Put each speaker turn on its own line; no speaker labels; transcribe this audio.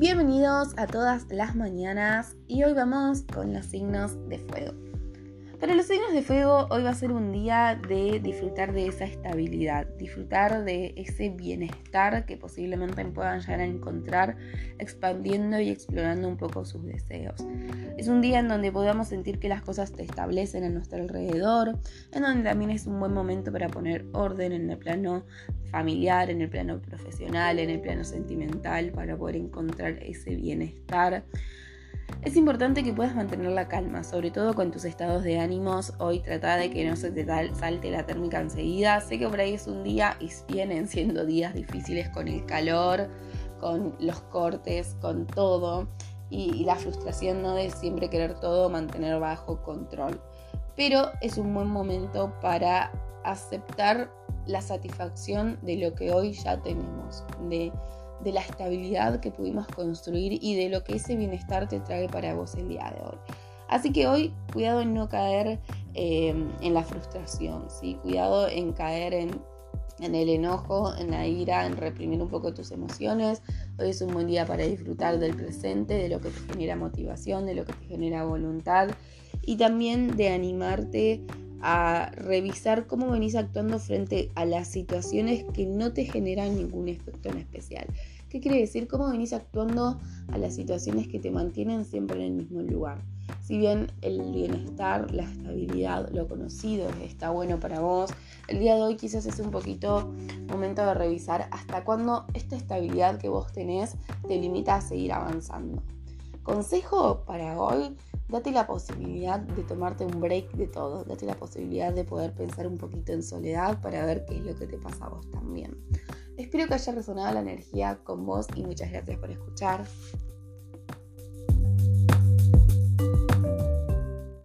Bienvenidos a todas las mañanas y hoy vamos con los signos de fuego. Para los signos de fuego hoy va a ser un día de disfrutar de esa estabilidad, disfrutar de ese bienestar que posiblemente puedan llegar a encontrar expandiendo y explorando un poco sus deseos. Es un día en donde podamos sentir que las cosas te establecen a nuestro alrededor, en donde también es un buen momento para poner orden en el plano familiar, en el plano profesional, en el plano sentimental, para poder encontrar ese bienestar. Es importante que puedas mantener la calma, sobre todo con tus estados de ánimos. Hoy trata de que no se te salte la térmica enseguida. Sé que por ahí es un día y vienen siendo días difíciles con el calor, con los cortes, con todo. Y, la frustración ¿no? de siempre querer todo mantener bajo control. Pero es un buen momento para aceptar la satisfacción de lo que hoy ya tenemos, de, la estabilidad que pudimos construir y de lo que ese bienestar te trae para vos el día de hoy. Así que hoy cuidado en no caer eh, en la frustración, ¿sí? cuidado en caer en, en el enojo, en la ira, en reprimir un poco tus emociones. Hoy es un buen día para disfrutar del presente, de lo que te genera motivación, de lo que te genera voluntad y también de animarte a revisar cómo venís actuando frente a las situaciones que no te generan ningún efecto en especial. ¿Qué quiere decir? ¿Cómo venís actuando a las situaciones que te mantienen siempre en el mismo lugar? Si bien el bienestar, la estabilidad, lo conocido está bueno para vos, el día de hoy quizás es un poquito momento de revisar hasta cuándo esta estabilidad que vos tenés te limita a seguir avanzando. Consejo para hoy, date la posibilidad de tomarte un break de todo, date la posibilidad de poder pensar un poquito en soledad para ver qué es lo que te pasa a vos también. Espero que haya resonado la energía con vos y muchas gracias por escuchar.